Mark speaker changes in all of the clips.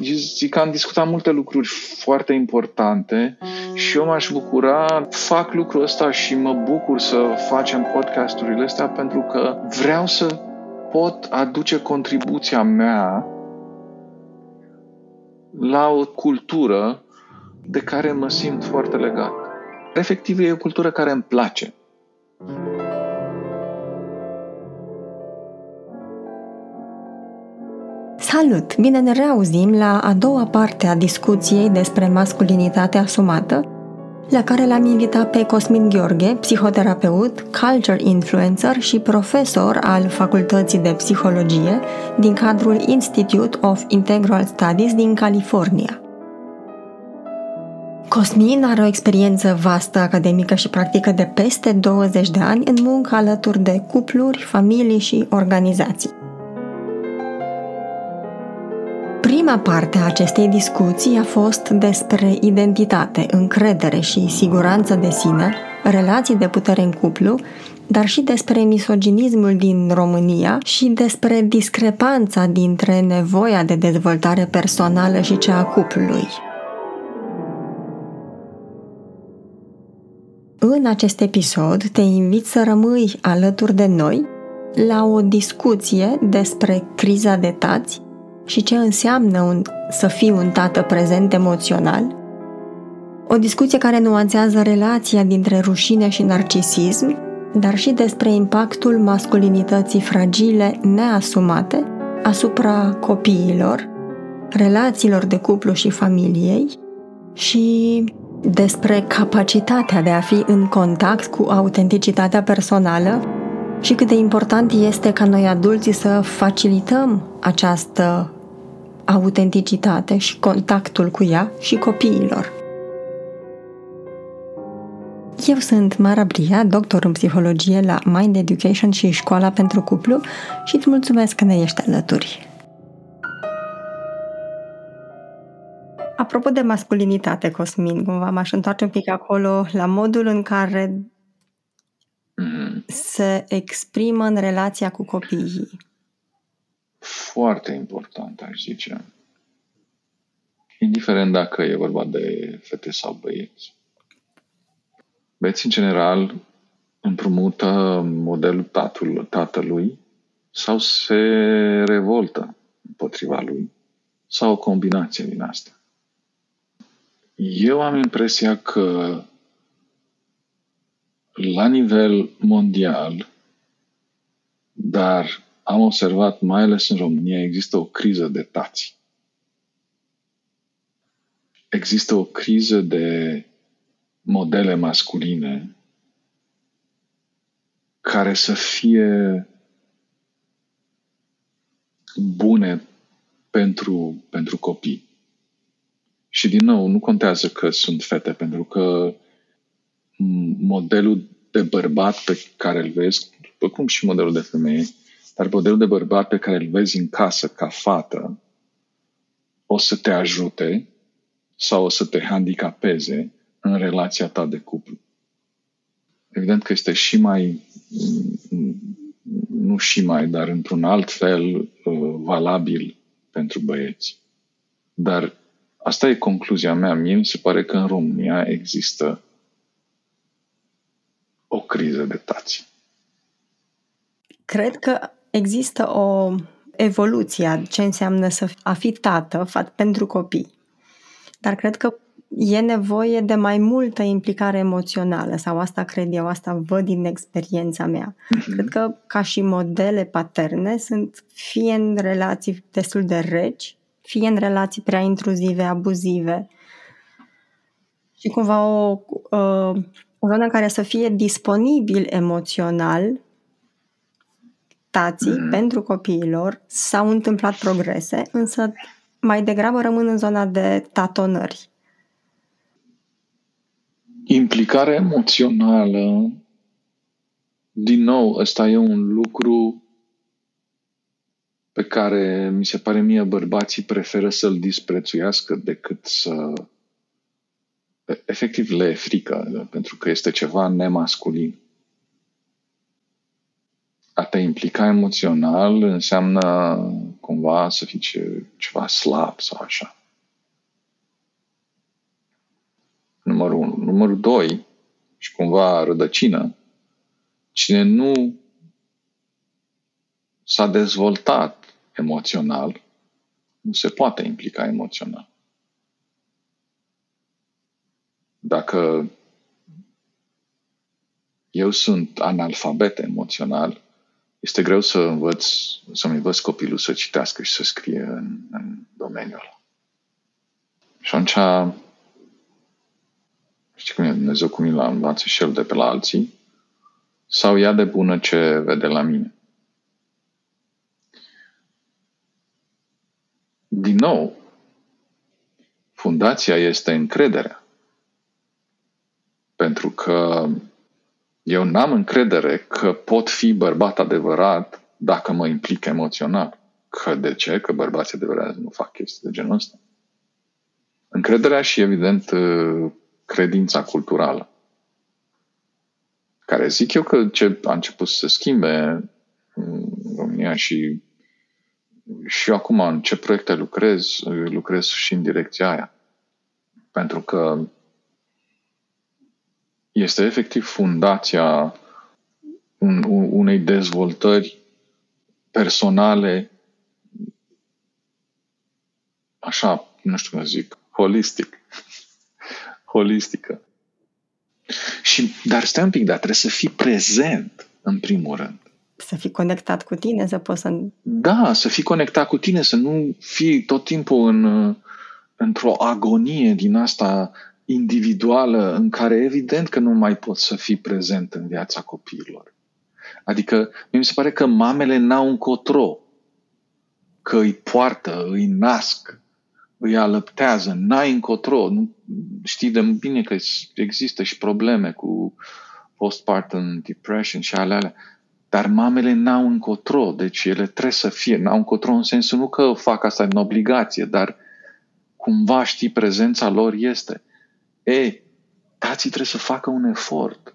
Speaker 1: zic că am discutat multe lucruri foarte importante și eu m-aș bucura, fac lucrul ăsta și mă bucur să facem podcasturile astea pentru că vreau să pot aduce contribuția mea la o cultură de care mă simt foarte legat. Efectiv, e o cultură care îmi place.
Speaker 2: Salut! Bine ne reauzim la a doua parte a discuției despre masculinitate asumată, la care l-am invitat pe Cosmin Gheorghe, psihoterapeut, culture influencer și profesor al Facultății de Psihologie din cadrul Institute of Integral Studies din California. Cosmin are o experiență vastă academică și practică de peste 20 de ani în muncă alături de cupluri, familii și organizații. Prima parte a acestei discuții a fost despre identitate, încredere și siguranță de sine, relații de putere în cuplu, dar și despre misoginismul din România și despre discrepanța dintre nevoia de dezvoltare personală și cea a cuplului. În acest episod te invit să rămâi alături de noi la o discuție despre criza de tați și ce înseamnă un, să fii un tată prezent emoțional, o discuție care nuanțează relația dintre rușine și narcisism, dar și despre impactul masculinității fragile, neasumate, asupra copiilor, relațiilor de cuplu și familiei și despre capacitatea de a fi în contact cu autenticitatea personală și cât de important este ca noi adulții să facilităm această autenticitate și contactul cu ea și copiilor. Eu sunt Mara Bria, doctor în psihologie la Mind Education și Școala pentru Cuplu și îți mulțumesc că ne ești alături. Apropo de masculinitate, Cosmin, cumva m-aș întoarce un pic acolo la modul în care mm. Se exprimă în relația cu copiii
Speaker 1: foarte important, aș zice. Indiferent dacă e vorba de fete sau băieți. Băieții, în general, împrumută modelul tatul, tatălui sau se revoltă împotriva lui sau o combinație din asta. Eu am impresia că la nivel mondial, dar am observat, mai ales în România, există o criză de tați. Există o criză de modele masculine care să fie bune pentru, pentru copii. Și din nou, nu contează că sunt fete, pentru că modelul de bărbat pe care îl vezi, după cum și modelul de femeie, dar modelul de bărbat pe care îl vezi în casă ca fată o să te ajute sau o să te handicapeze în relația ta de cuplu. Evident că este și mai, nu și mai, dar într-un alt fel uh, valabil pentru băieți. Dar asta e concluzia mea. Mie mi se pare că în România există o criză de tați.
Speaker 2: Cred că există o evoluție a ce înseamnă să a fi tată pentru copii. Dar cred că e nevoie de mai multă implicare emoțională sau asta cred eu, asta văd din experiența mea. Mm-hmm. Cred că ca și modele paterne sunt fie în relații destul de reci, fie în relații prea intruzive, abuzive și cumva o, o, o zonă în care să fie disponibil emoțional tații mm. pentru copiilor s-au întâmplat progrese, însă mai degrabă rămân în zona de tatonări.
Speaker 1: Implicarea emoțională, din nou, ăsta e un lucru pe care mi se pare mie bărbații preferă să-l disprețuiască decât să efectiv le e frică, pentru că este ceva nemasculin a te implica emoțional înseamnă cumva să fii ce, ceva slab sau așa. Numărul 1. Numărul 2, și cumva rădăcină, cine nu s-a dezvoltat emoțional, nu se poate implica emoțional. Dacă eu sunt analfabet emoțional, este greu să învăț, să-mi învăț copilul să citească și să scrie în, în domeniul ăla. Și atunci, știi cum e Dumnezeu cum îl învață și el de pe la alții, sau ia de bună ce vede la mine. Din nou, fundația este încrederea. Pentru că eu n-am încredere că pot fi bărbat adevărat dacă mă implic emoțional. Că de ce? Că bărbații adevărați nu fac chestii de genul ăsta. Încrederea și, evident, credința culturală. Care zic eu că ce a început să se schimbe în România și și eu acum în ce proiecte lucrez, lucrez și în direcția aia. Pentru că este efectiv fundația unei dezvoltări personale așa, nu știu cum zic, holistic. Holistică. Și, dar stai un pic, dar trebuie să fii prezent, în primul rând.
Speaker 2: Să fii conectat cu tine, să poți să...
Speaker 1: Da, să fii conectat cu tine, să nu fii tot timpul în, într-o agonie din asta individuală în care evident că nu mai poți să fii prezent în viața copiilor. Adică mi se pare că mamele n-au încotro, că îi poartă, îi nasc, îi alăptează, n-ai încotro. Nu, știi de bine că există și probleme cu postpartum depression și ale alea. Dar mamele n-au încotro, deci ele trebuie să fie, n-au încotro în sensul nu că fac asta în obligație, dar cumva știi, prezența lor este. Ei, tații trebuie să facă un efort.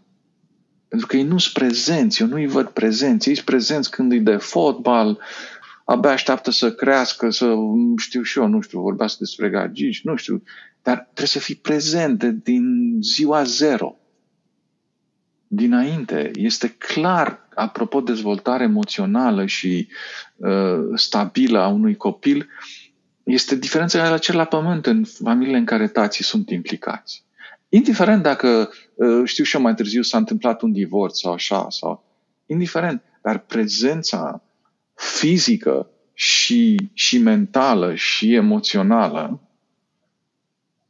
Speaker 1: Pentru că ei nu sunt prezenți, eu nu-i văd prezenți. Ei sunt prezenți când îi de fotbal, abia așteaptă să crească, să știu și eu, nu știu, vorbească despre gagici, nu știu. Dar trebuie să fii prezent din ziua zero. Dinainte, este clar, apropo de dezvoltare emoțională și uh, stabilă a unui copil, este diferența la cel la pământ în familiile în care tații sunt implicați. Indiferent dacă, uh, știu și eu mai târziu, s-a întâmplat un divorț sau așa, sau indiferent, dar prezența fizică și, și mentală și emoțională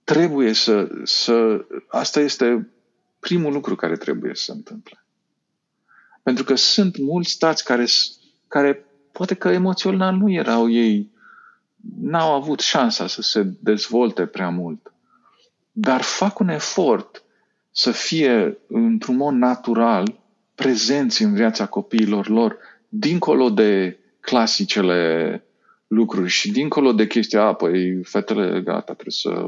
Speaker 1: trebuie să, să. Asta este primul lucru care trebuie să se întâmple. Pentru că sunt mulți stați care, care poate că emoțional nu erau ei n-au avut șansa să se dezvolte prea mult, dar fac un efort să fie într-un mod natural prezenți în viața copiilor lor, dincolo de clasicele lucruri și dincolo de chestia, a, păi fetele, gata, trebuie să...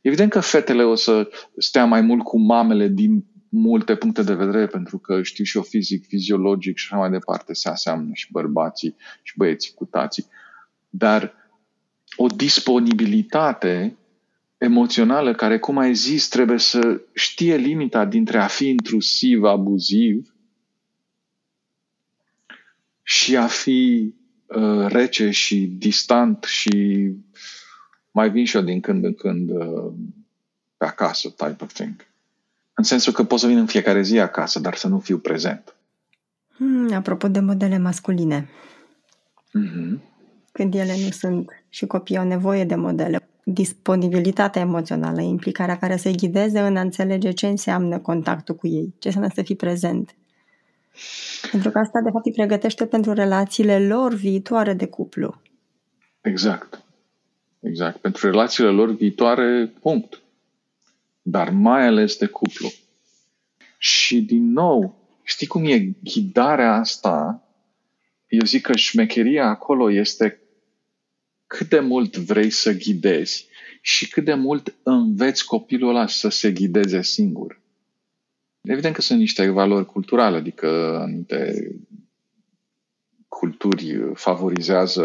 Speaker 1: Evident că fetele o să stea mai mult cu mamele din multe puncte de vedere, pentru că știu și eu fizic, fiziologic și așa mai departe, se aseamnă și bărbații și băieții cu tații. Dar o disponibilitate emoțională care, cum ai zis, trebuie să știe limita dintre a fi intrusiv, abuziv și a fi uh, rece și distant și mai vin și eu din când în când uh, pe acasă, type of thing. În sensul că pot să vin în fiecare zi acasă, dar să nu fiu prezent.
Speaker 2: Hmm, apropo de modele masculine.
Speaker 1: Mm-hmm
Speaker 2: când ele nu sunt și copiii au nevoie de modele. Disponibilitatea emoțională, implicarea care să-i ghideze în a înțelege ce înseamnă contactul cu ei, ce înseamnă să fii prezent. Pentru că asta, de fapt, îi pregătește pentru relațiile lor viitoare de cuplu.
Speaker 1: Exact. Exact. Pentru relațiile lor viitoare, punct. Dar mai ales de cuplu. Și, din nou, știi cum e ghidarea asta eu zic că șmecheria acolo este cât de mult vrei să ghidezi și cât de mult înveți copilul ăla să se ghideze singur. Evident că sunt niște valori culturale, adică anumite culturi favorizează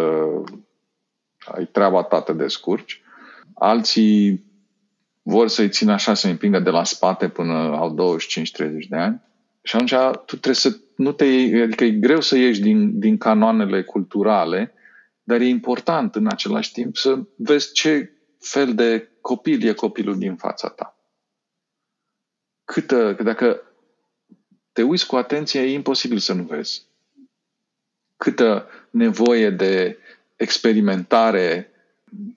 Speaker 1: ai treaba ta, te descurci. Alții vor să-i țină așa, să-i împingă de la spate până au 25-30 de ani. Și atunci tu trebuie să nu te iei, adică e greu să ieși din, din canoanele culturale, dar e important în același timp să vezi ce fel de copil e copilul din fața ta. Câtă, că dacă te uiți cu atenție, e imposibil să nu vezi. Câtă nevoie de experimentare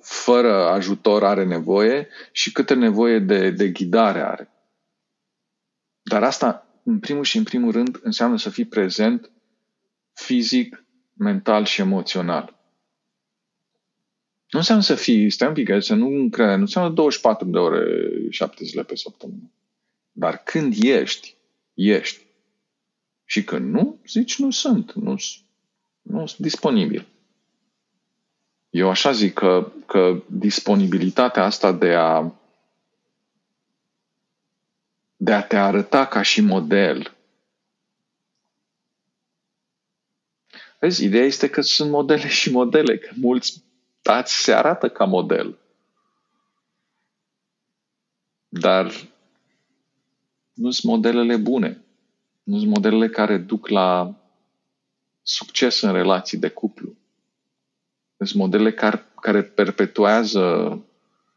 Speaker 1: fără ajutor are nevoie și câtă nevoie de, de ghidare are. Dar asta, în primul și în primul rând, înseamnă să fii prezent fizic, mental și emoțional. Nu înseamnă să fii, stai un pic, să nu cred, nu înseamnă 24 de ore, 7 zile pe săptămână. Dar când ești, ești. Și când nu, zici nu sunt, nu, nu sunt disponibil. Eu așa zic că, că disponibilitatea asta de a de a te arăta ca și model. Vezi, ideea este că sunt modele și modele, că mulți dați se arată ca model. Dar nu sunt modelele bune. Nu sunt modelele care duc la succes în relații de cuplu. Sunt modele care, care perpetuează,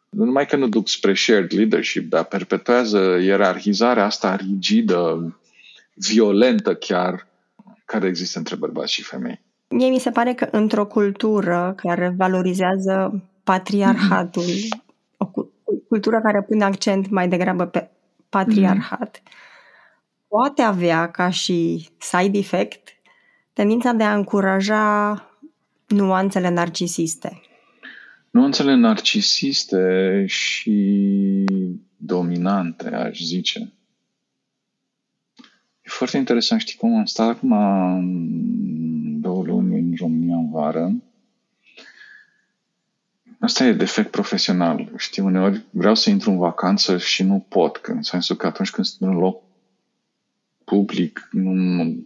Speaker 1: nu numai că nu duc spre shared leadership, dar perpetuează ierarhizarea asta rigidă, violentă chiar, care există între bărbați și femei.
Speaker 2: Mie mi se pare că într-o cultură care valorizează patriarhatul, o cultură care pune accent mai degrabă pe patriarhat, mm. poate avea ca și side effect tendința de a încuraja nuanțele narcisiste.
Speaker 1: Nuanțele narcisiste și dominante, aș zice. E foarte interesant. Știi cum am stat acum două luni în România în vară. Asta e defect profesional. Știi, uneori vreau să intru în vacanță și nu pot, în sensul că atunci când sunt în loc public, nu,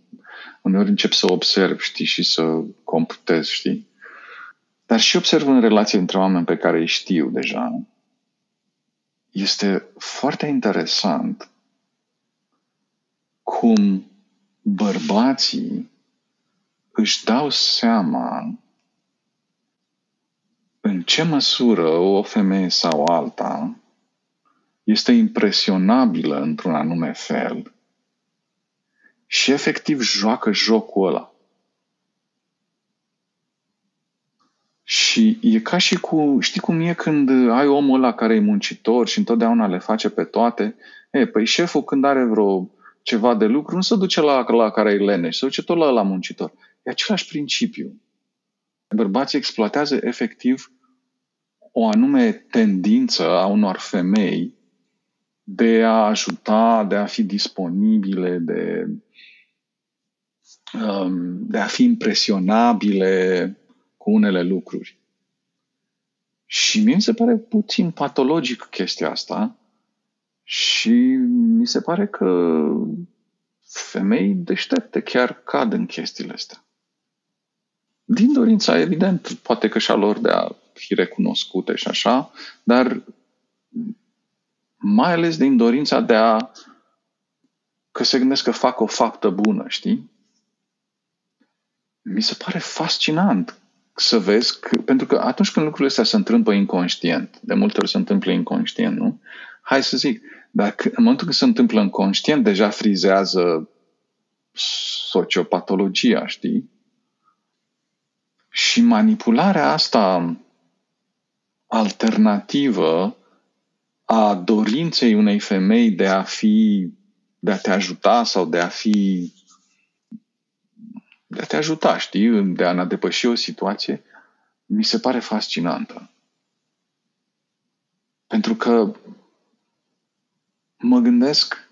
Speaker 1: uneori încep să observ, știi, și să computez, știi? Dar și observ în relații între oameni pe care îi știu deja, este foarte interesant cum bărbații își dau seama în ce măsură o femeie sau alta este impresionabilă într-un anume fel și efectiv joacă jocul ăla. Și e ca și cu, știi cum e când ai omul ăla care e muncitor și întotdeauna le face pe toate? E, păi șeful când are vreo ceva de lucru, nu se duce la, la care e leneș, se duce tot la, la muncitor. E același principiu. Bărbații exploatează efectiv o anume tendință a unor femei de a ajuta, de a fi disponibile, de Um, de a fi impresionabile cu unele lucruri. Și mie mi se pare puțin patologic chestia asta și mi se pare că femei deștepte chiar cad în chestiile astea. Din dorința, evident, poate că și-a lor de a fi recunoscute și așa, dar mai ales din dorința de a că se gândesc că fac o faptă bună, știi? mi se pare fascinant să vezi, că, pentru că atunci când lucrurile astea se întâmplă inconștient, de multe ori se întâmplă inconștient, nu? Hai să zic, dar în momentul când se întâmplă inconștient, deja frizează sociopatologia, știi? Și manipularea asta alternativă a dorinței unei femei de a fi, de a te ajuta sau de a fi de a te ajuta, știi, de a ne depăși o situație, mi se pare fascinantă. Pentru că mă gândesc,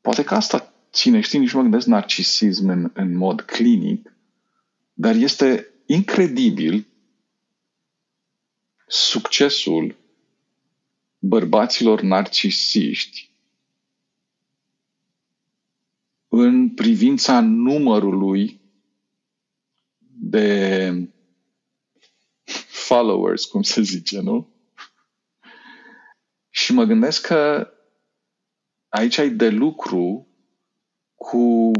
Speaker 1: poate că asta ține, știi, nici mă gândesc narcisism în, în mod clinic, dar este incredibil succesul bărbaților narcisiști în privința numărului de followers, cum se zice, nu? Și mă gândesc că aici ai de lucru cu,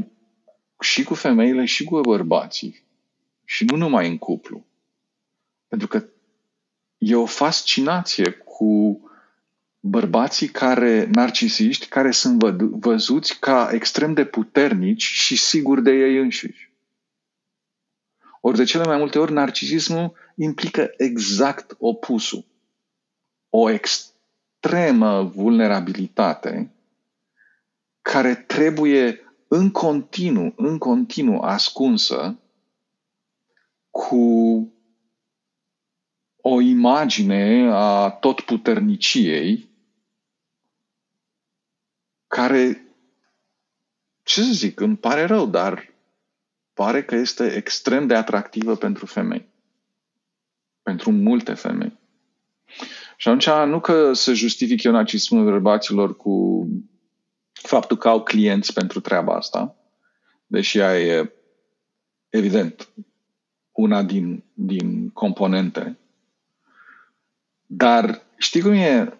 Speaker 1: și cu femeile și cu bărbații. Și nu numai în cuplu. Pentru că e o fascinație cu bărbații care, narcisiști, care sunt văzuți ca extrem de puternici și siguri de ei înșiși. Ori de cele mai multe ori, narcisismul implică exact opusul. O extremă vulnerabilitate care trebuie în continuu, în continuu ascunsă cu o imagine a tot puterniciei care, ce să zic, îmi pare rău, dar pare că este extrem de atractivă pentru femei. Pentru multe femei. Și atunci, nu că să justific eu narcisismul bărbaților cu faptul că au clienți pentru treaba asta, deși ea e, evident, una din, din componente. Dar știi cum e?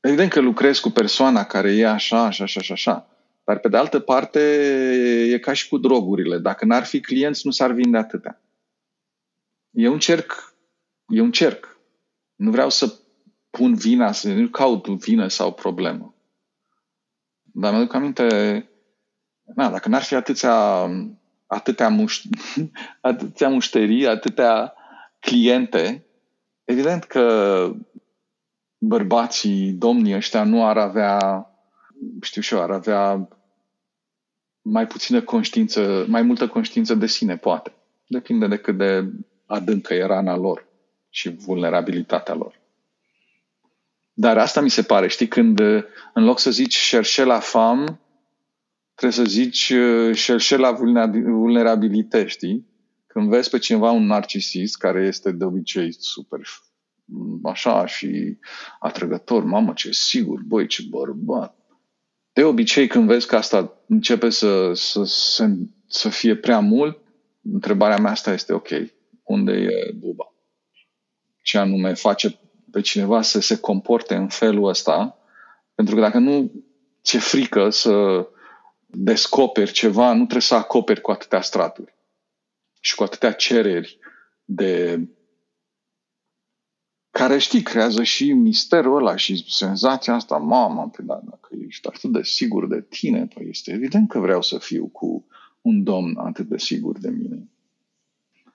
Speaker 1: Evident că lucrezi cu persoana care e așa, așa, așa, așa, așa. Dar pe de altă parte e ca și cu drogurile. Dacă n-ar fi clienți, nu s-ar vinde atâtea. E un cerc. E un cerc. Nu vreau să pun vina, să nu caut vină sau problemă. Dar mi-aduc aminte, na, dacă n-ar fi atâția, atâtea, muș, atâtea mușterii, atâtea cliente, evident că bărbații, domnii ăștia nu ar avea, știu și eu, ar avea mai puțină conștiință, mai multă conștiință de sine, poate. Depinde de cât de adâncă e rana lor și vulnerabilitatea lor. Dar asta mi se pare, știi, când în loc să zici cherche la fam, trebuie să zici cherche la vulnerabilitate, știi? Când vezi pe cineva un narcisist care este de obicei super așa și atrăgător, mamă ce sigur, băi ce bărbat. De obicei când vezi că asta începe să, să, să, să fie prea mult, întrebarea mea asta este ok, unde e buba? Ce anume face pe cineva să se comporte în felul ăsta, pentru că dacă nu ți-e frică să descoperi ceva, nu trebuie să acoperi cu atâtea straturi și cu atâtea cereri de care știi, creează și misterul ăla și senzația asta, mamă, pe da, dacă ești atât de sigur de tine, păi este evident că vreau să fiu cu un domn atât de sigur de mine.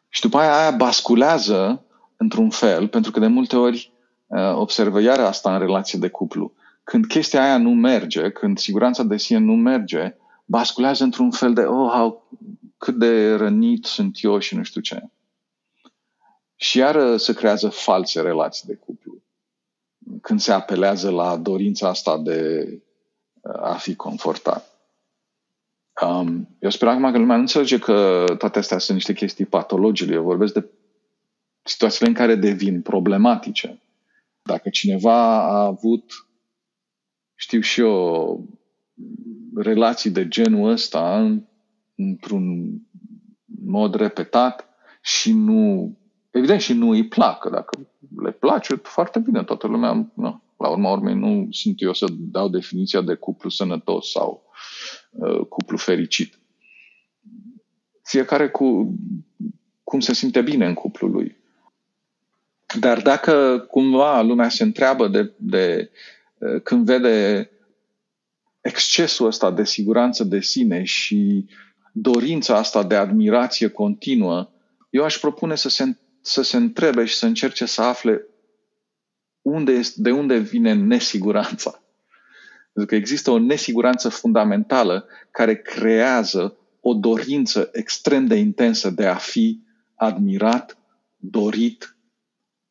Speaker 1: Și după aia aia basculează într-un fel, pentru că de multe ori uh, observă iar asta în relație de cuplu. Când chestia aia nu merge, când siguranța de sine nu merge, basculează într-un fel de, oh, how, cât de rănit sunt eu și nu știu ce. Și iar se creează false relații de cuplu. Când se apelează la dorința asta de uh, a fi confortat. Um, eu sper acum că lumea nu înțelege că toate astea sunt niște chestii patologice. Eu vorbesc de situațiile în care devin problematice. Dacă cineva a avut, știu și eu, relații de genul ăsta într-un mod repetat și nu evident și nu îi placă. Dacă le place, foarte bine, toată lumea, nu, la urma urmei nu sunt eu să dau definiția de cuplu sănătos sau uh, cuplu fericit. Fiecare cu cum se simte bine în cuplul lui. Dar dacă cumva lumea se întreabă de, de uh, când vede excesul ăsta de siguranță de sine și dorința asta de admirație continuă, eu aș propune să se să se întrebe și să încerce să afle unde este, de unde vine nesiguranța. Pentru că există o nesiguranță fundamentală care creează o dorință extrem de intensă de a fi admirat, dorit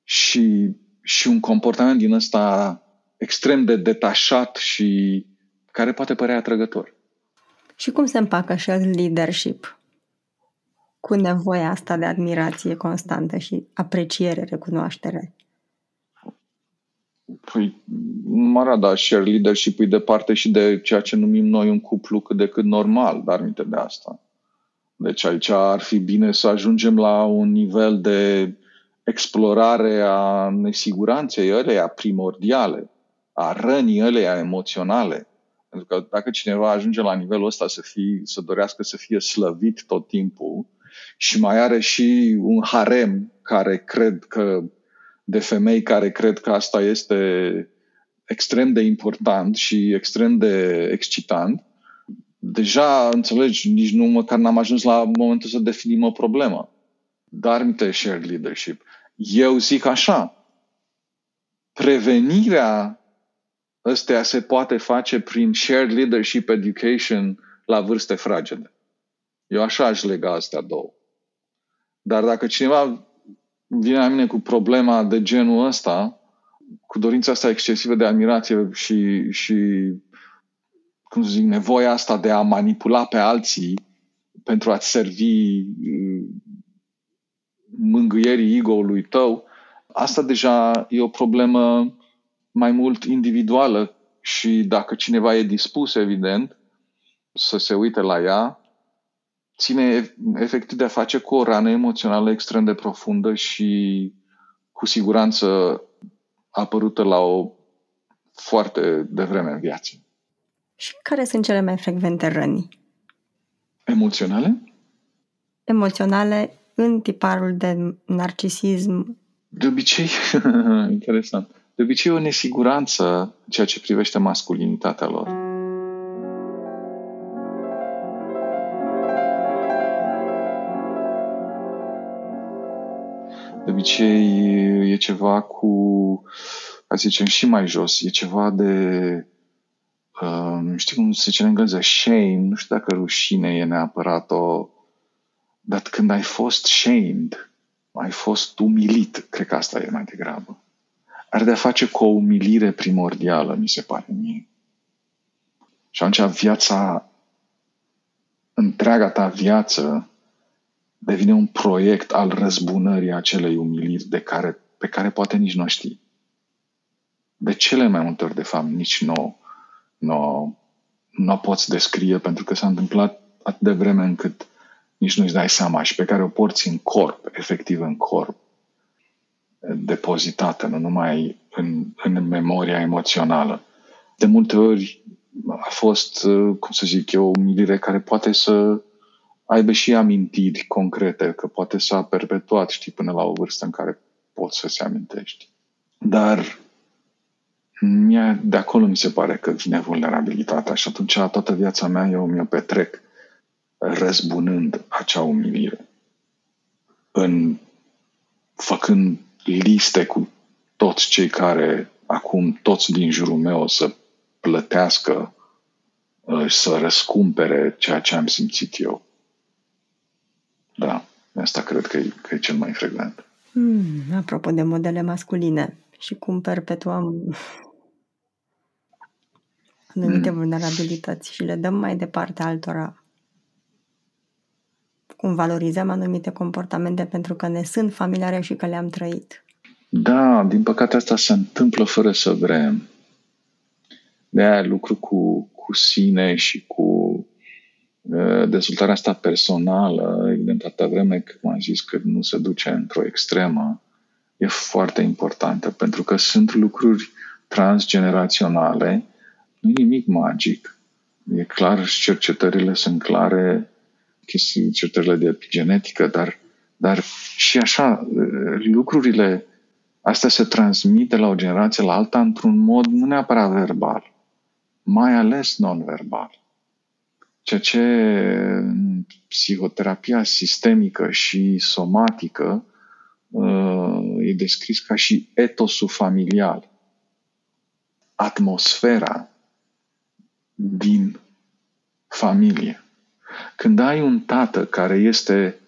Speaker 1: și, și un comportament din ăsta extrem de detașat și care poate părea atrăgător.
Speaker 2: Și cum se împacă shared leadership cu nevoia asta de admirație constantă și apreciere, recunoaștere?
Speaker 1: Păi, mă da, share leadership e departe și de ceea ce numim noi un cuplu cât de cât normal, dar minte de asta. Deci aici ar fi bine să ajungem la un nivel de explorare a nesiguranței ăleia primordiale, a rănii ăleia emoționale. Pentru că dacă cineva ajunge la nivelul ăsta să, fie, să dorească să fie slăvit tot timpul și mai are și un harem care cred că de femei care cred că asta este extrem de important și extrem de excitant, deja, înțelegi, nici nu măcar n-am ajuns la momentul să definim o problemă. Dar mi shared leadership. Eu zic așa, prevenirea ăstea se poate face prin shared leadership education la vârste fragede. Eu așa aș lega astea două. Dar dacă cineva vine la mine cu problema de genul ăsta, cu dorința asta excesivă de admirație și, și cum să zic, nevoia asta de a manipula pe alții pentru a-ți servi uh, mângâierii ego-ului tău, asta deja e o problemă mai mult individuală și dacă cineva e dispus, evident, să se uite la ea, ține efectiv de a face cu o rană emoțională extrem de profundă și cu siguranță apărută la o foarte devreme în viață.
Speaker 2: Și care sunt cele mai frecvente răni?
Speaker 1: Emoționale?
Speaker 2: Emoționale în tiparul de narcisism.
Speaker 1: De obicei, interesant. De obicei o nesiguranță ceea ce privește masculinitatea lor. De obicei e ceva cu, hai să zicem, și mai jos. E ceva de uh, nu știu cum se zice în engleză, shame, nu știu dacă rușine e neapărat o... Dar când ai fost shamed, ai fost umilit, cred că asta e mai degrabă. Are de-a face cu o umilire primordială, mi se pare mie. Și atunci viața, întreaga ta viață, devine un proiect al răzbunării acelei umiliri de care, pe care poate nici nu știi. De cele mai multe ori, de fapt, nici nu nu, nu o poți descrie pentru că s-a întâmplat atât de vreme încât nici nu-ți dai seama și pe care o porți în corp, efectiv în corp, depozitată, nu numai în, în memoria emoțională. De multe ori a fost, cum să zic eu, o umilire care poate să aibă și amintiri concrete, că poate s-a perpetuat, știi, până la o vârstă în care poți să se amintești. Dar mie, de acolo mi se pare că vine vulnerabilitatea și atunci toată viața mea eu mi-o petrec răzbunând acea umilire. În făcând liste cu toți cei care acum, toți din jurul meu, să plătească uh, să răscumpere ceea ce am simțit eu. Da, asta cred că e, că e cel mai frecvent.
Speaker 2: Mm, apropo de modele masculine și cum perpetuăm anumite mm. vulnerabilități și le dăm mai departe altora. Cum valorizăm anumite comportamente pentru că ne sunt familiare și că le-am trăit.
Speaker 1: Da, din păcate asta se întâmplă fără să vrem. De aia lucru cu, cu sine și cu uh, dezvoltarea asta personală, evident, atâta vreme cât m-am zis că nu se duce într-o extremă, e foarte importantă, pentru că sunt lucruri transgeneraționale nu e nimic magic. E clar, și cercetările sunt clare, chestii, cercetările de epigenetică, dar, dar și așa, lucrurile astea se transmit de la o generație la alta într-un mod nu neapărat verbal, mai ales non-verbal. Ceea ce în psihoterapia sistemică și somatică uh, e descris ca și etosul familial. Atmosfera din familie. Când ai un tată care este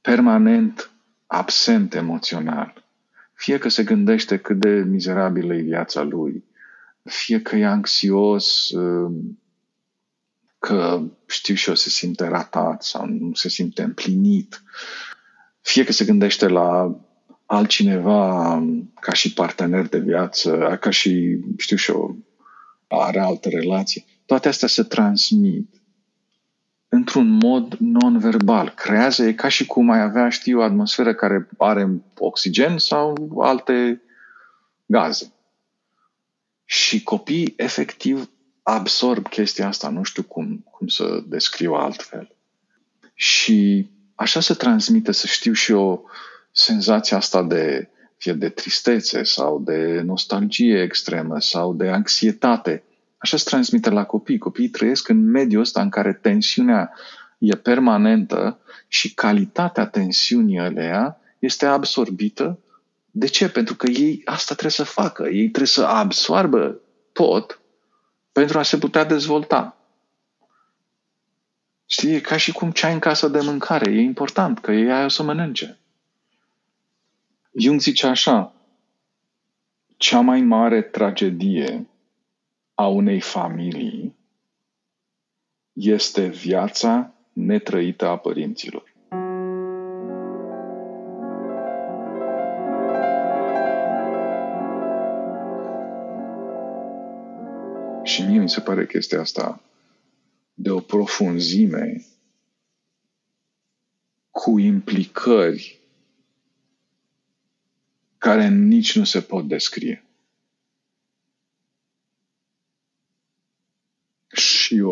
Speaker 1: permanent absent emoțional, fie că se gândește cât de mizerabilă e viața lui, fie că e anxios, um, că știu și eu, se simte ratat sau nu se simte împlinit, fie că se gândește la altcineva ca și partener de viață, ca și, știu și eu, are altă relație. Toate astea se transmit. într-un mod non-verbal. Creează, e ca și cum ai avea, știu, o atmosferă care are oxigen sau alte gaze. Și copiii efectiv absorb chestia asta, nu știu cum, cum să descriu altfel. Și așa se transmite, să știu și o senzația asta de, fie de tristețe sau de nostalgie extremă sau de anxietate. Așa se transmite la copii. Copiii trăiesc în mediul ăsta în care tensiunea e permanentă și calitatea tensiunii alea este absorbită. De ce? Pentru că ei asta trebuie să facă. Ei trebuie să absorbă tot pentru a se putea dezvolta. Știi, e ca și cum ce ai în casă de mâncare. E important că ei ai o să mănânce. Jung zice așa, cea mai mare tragedie a unei familii este viața netrăită a părinților. Și mie mi se pare că este asta de o profunzime cu implicări care nici nu se pot descrie.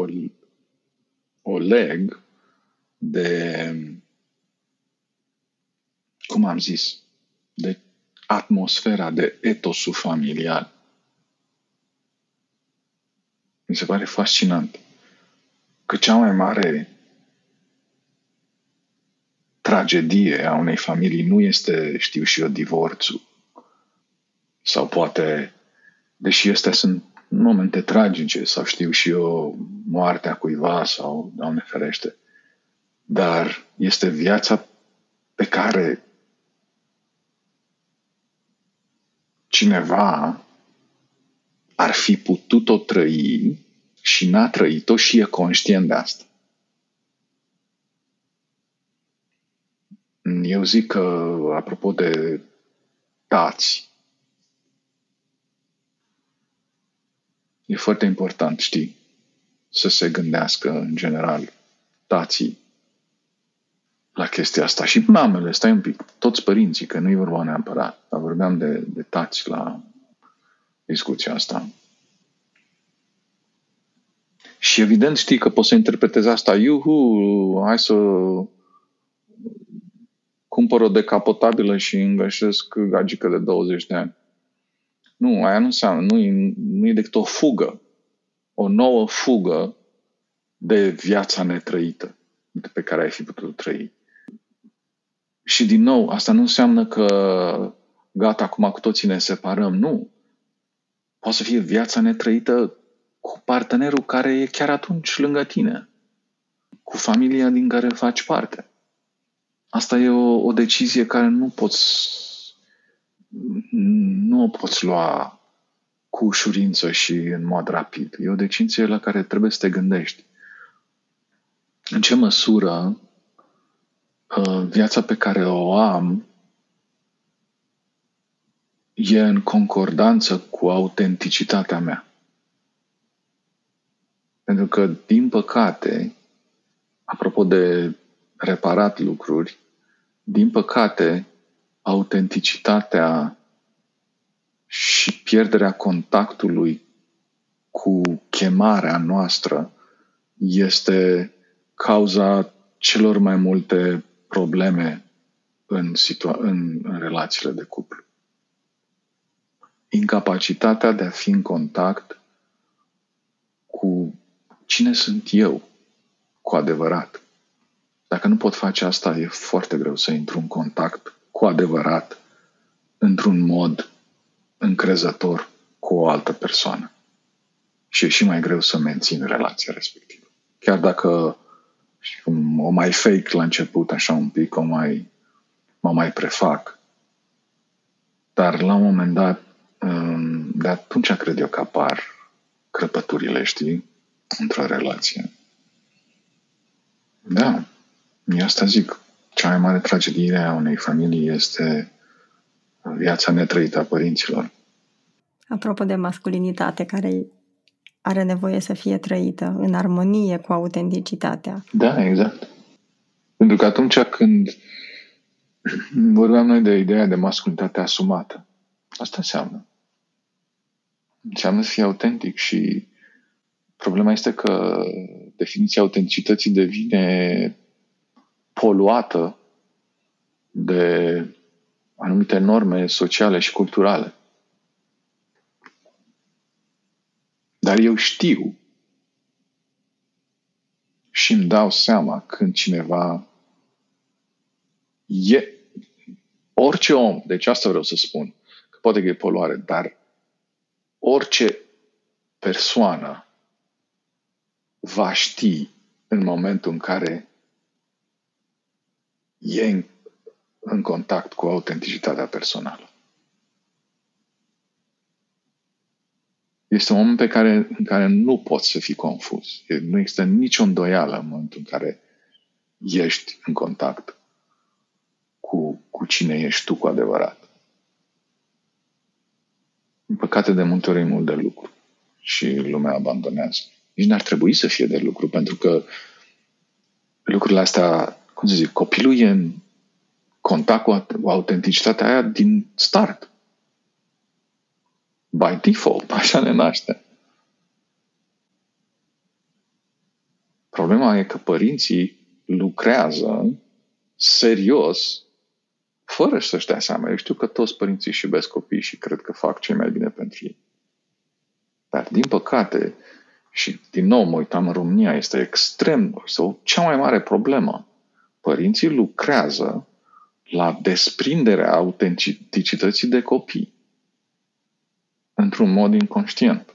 Speaker 1: Și o, o leg de, cum am zis, de atmosfera, de etosul familial. Mi se pare fascinant că cea mai mare tragedie a unei familii nu este, știu și eu, divorțul. Sau poate, deși astea sunt momente tragice, sau știu și eu, moartea cuiva sau, Doamne ferește, dar este viața pe care cineva ar fi putut-o trăi și n-a trăit-o și e conștient de asta. Eu zic că, apropo de tați, e foarte important, știi, să se gândească în general tații la chestia asta. Și mamele, stai un pic, toți părinții, că nu-i vorba neapărat, dar vorbeam de, de tați la discuția asta. Și evident știi că poți să interpretezi asta, iuhu, hai să cumpăr o decapotabilă și îngășesc gagică de 20 de ani. Nu, aia nu înseamnă, nu e, nu e decât o fugă, o nouă fugă de viața netrăită pe care ai fi putut trăi. Și din nou, asta nu înseamnă că gata, acum cu toții ne separăm. Nu. Poate să fie viața netrăită cu partenerul care e chiar atunci lângă tine, cu familia din care faci parte. Asta e o, o decizie care nu poți nu o poți lua cu ușurință și în mod rapid. E o decizie la care trebuie să te gândești. În ce măsură uh, viața pe care o am e în concordanță cu autenticitatea mea. Pentru că, din păcate, apropo de reparat lucruri, din păcate, autenticitatea și pierderea contactului cu chemarea noastră este cauza celor mai multe probleme în, situa- în, în relațiile de cuplu. Incapacitatea de a fi în contact cu cine sunt eu cu adevărat. Dacă nu pot face asta, e foarte greu să intru în contact cu adevărat, într-un mod încrezător cu o altă persoană. Și e și mai greu să mențin relația respectivă. Chiar dacă o mai fake la început, așa un pic, o mai, mă mai prefac. Dar la un moment dat, de atunci cred eu că apar crăpăturile, știi, într-o relație. Da, eu asta zic. Cea mai mare tragedie a unei familii este viața netrăită a părinților.
Speaker 2: Apropo de masculinitate, care are nevoie să fie trăită în armonie cu autenticitatea.
Speaker 1: Da, exact. Pentru că atunci când vorbeam noi de ideea de masculinitate asumată, asta înseamnă. Înseamnă să fie autentic și problema este că definiția autenticității devine poluată de anumite norme sociale și culturale. Dar eu știu și îmi dau seama când cineva e orice om, deci asta vreau să spun, că poate că e poluare, dar orice persoană va ști în momentul în care e în, în contact cu autenticitatea personală. Este un moment pe care, în care nu poți să fii confuz. Nu există nicio îndoială în momentul în care ești în contact cu, cu cine ești tu cu adevărat. În păcate, de multe ori e mult de lucru și lumea abandonează. Nici n-ar trebui să fie de lucru, pentru că lucrurile astea, cum să zic, copilul e în contact cu autenticitatea aia din start. By default, așa ne naște. Problema e că părinții lucrează serios fără să-și dea seama. Eu știu că toți părinții își iubesc copiii și cred că fac ce mai bine pentru ei. Dar, din păcate, și din nou mă uitam în România, este extrem, sau cea mai mare problemă. Părinții lucrează la desprinderea autenticității de copii într-un mod inconștient.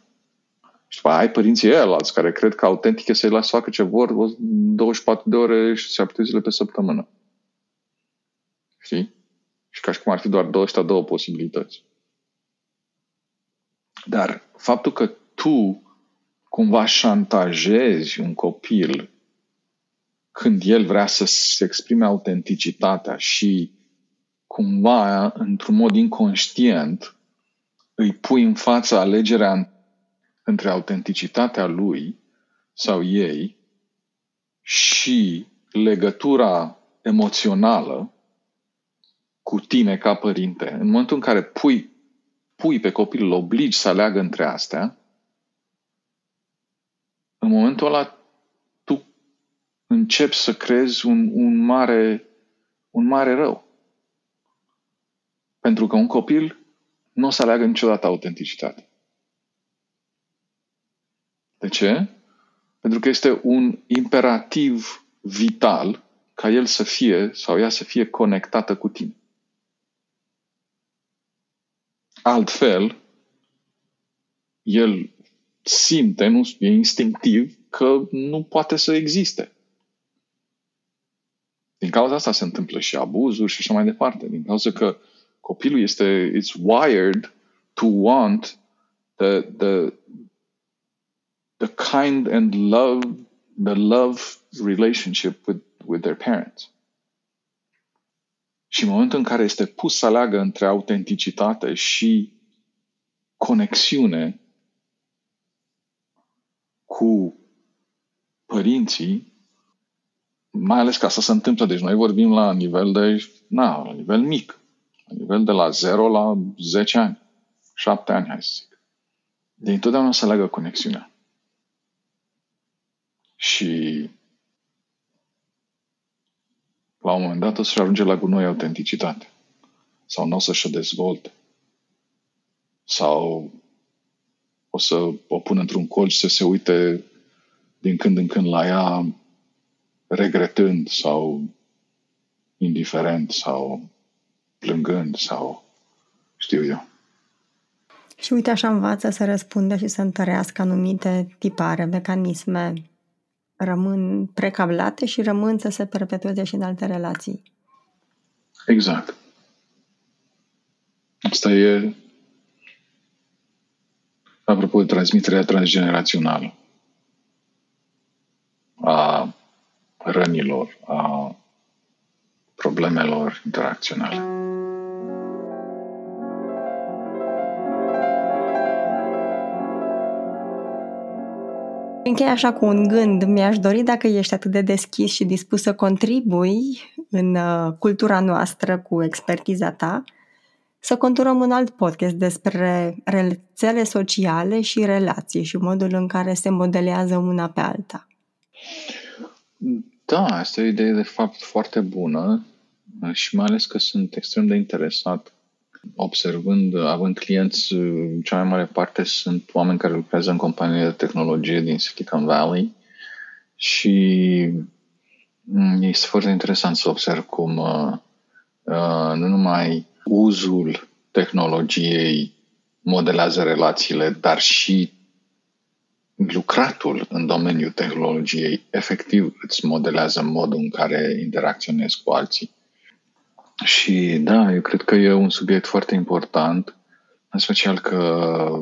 Speaker 1: Și după ai părinții ăilalți care cred că autentic e să-i las facă ce vor 24 de ore și 7 zile pe săptămână. Știi? Și ca și cum ar fi doar două, ăștia două posibilități. Dar faptul că tu cumva șantajezi un copil când el vrea să se exprime autenticitatea și cumva, într-un mod inconștient, îi pui în fața alegerea între autenticitatea lui sau ei și legătura emoțională cu tine ca părinte, în momentul în care pui, pui pe copil, îl obligi să aleagă între astea, în momentul ăla tu începi să crezi un, un, mare, un mare rău. Pentru că un copil nu o să aleagă niciodată autenticitate. De ce? Pentru că este un imperativ vital ca el să fie sau ea să fie conectată cu tine. Altfel, el simte, nu e instinctiv, că nu poate să existe. Din cauza asta se întâmplă și abuzuri și așa mai departe. Din cauza că copilul este, it's wired to want the, the, the kind and love, the love relationship with, with their parents. Și în momentul în care este pus să aleagă între autenticitate și conexiune cu părinții, mai ales ca să se întâmple. Deci noi vorbim la nivel de, na, la nivel mic, la nivel de la 0 la 10 ani, 7 ani, hai să zic. De întotdeauna să leagă conexiunea. Și la un moment dat o să ajunge la gunoi autenticitate. Sau nu o să-și dezvolte. Sau o să o pun într-un colț să se uite din când în când la ea regretând sau indiferent sau plângând sau știu eu.
Speaker 2: Și uite așa învață să răspundă și să întărească anumite tipare, mecanisme rămân precablate și rămân să se perpetueze și în alte relații.
Speaker 1: Exact. Asta e apropo de transmiterea transgenerațională a rănilor, a problemelor interacționale.
Speaker 2: Închei așa cu un gând. Mi-aș dori dacă ești atât de deschis și dispus să contribui în uh, cultura noastră cu expertiza ta, să conturăm un alt podcast despre rețele sociale și relații și modul în care se modelează una pe alta.
Speaker 1: Da, asta e o idee de fapt foarte bună și mai ales că sunt extrem de interesat observând, având clienți, cea mai mare parte sunt oameni care lucrează în companii de tehnologie din Silicon Valley și mm, este foarte interesant să observ cum uh, uh, nu numai uzul tehnologiei modelează relațiile, dar și lucratul în domeniul tehnologiei efectiv îți modelează modul în care interacționezi cu alții. Și da, eu cred că e un subiect foarte important, în special că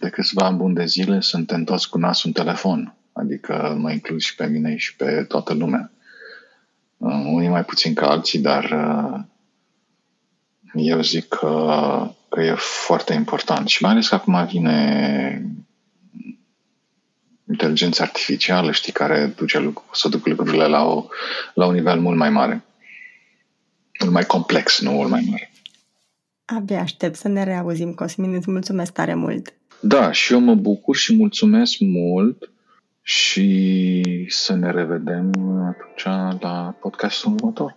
Speaker 1: de câțiva ani buni de zile suntem toți cu nasul în telefon, adică mă includ și pe mine și pe toată lumea. Uh, unii mai puțin ca alții, dar uh, eu zic că, că e foarte important. Și mai ales că acum vine inteligența artificială, știi, care duce, să duc lucrurile la, o, la un nivel mult mai mare mult mai complex, nu mult mai mare.
Speaker 2: Abia aștept să ne reauzim, Cosmin. Îți mulțumesc tare mult.
Speaker 1: Da, și eu mă bucur și mulțumesc mult și să ne revedem atunci la podcastul următor.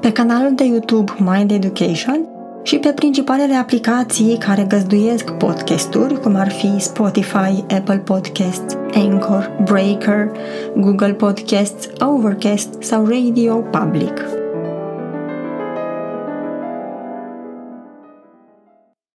Speaker 2: pe canalul de YouTube Mind Education și pe principalele aplicații care găzduiesc podcasturi, cum ar fi Spotify, Apple Podcasts, Anchor, Breaker, Google Podcasts, Overcast sau Radio Public.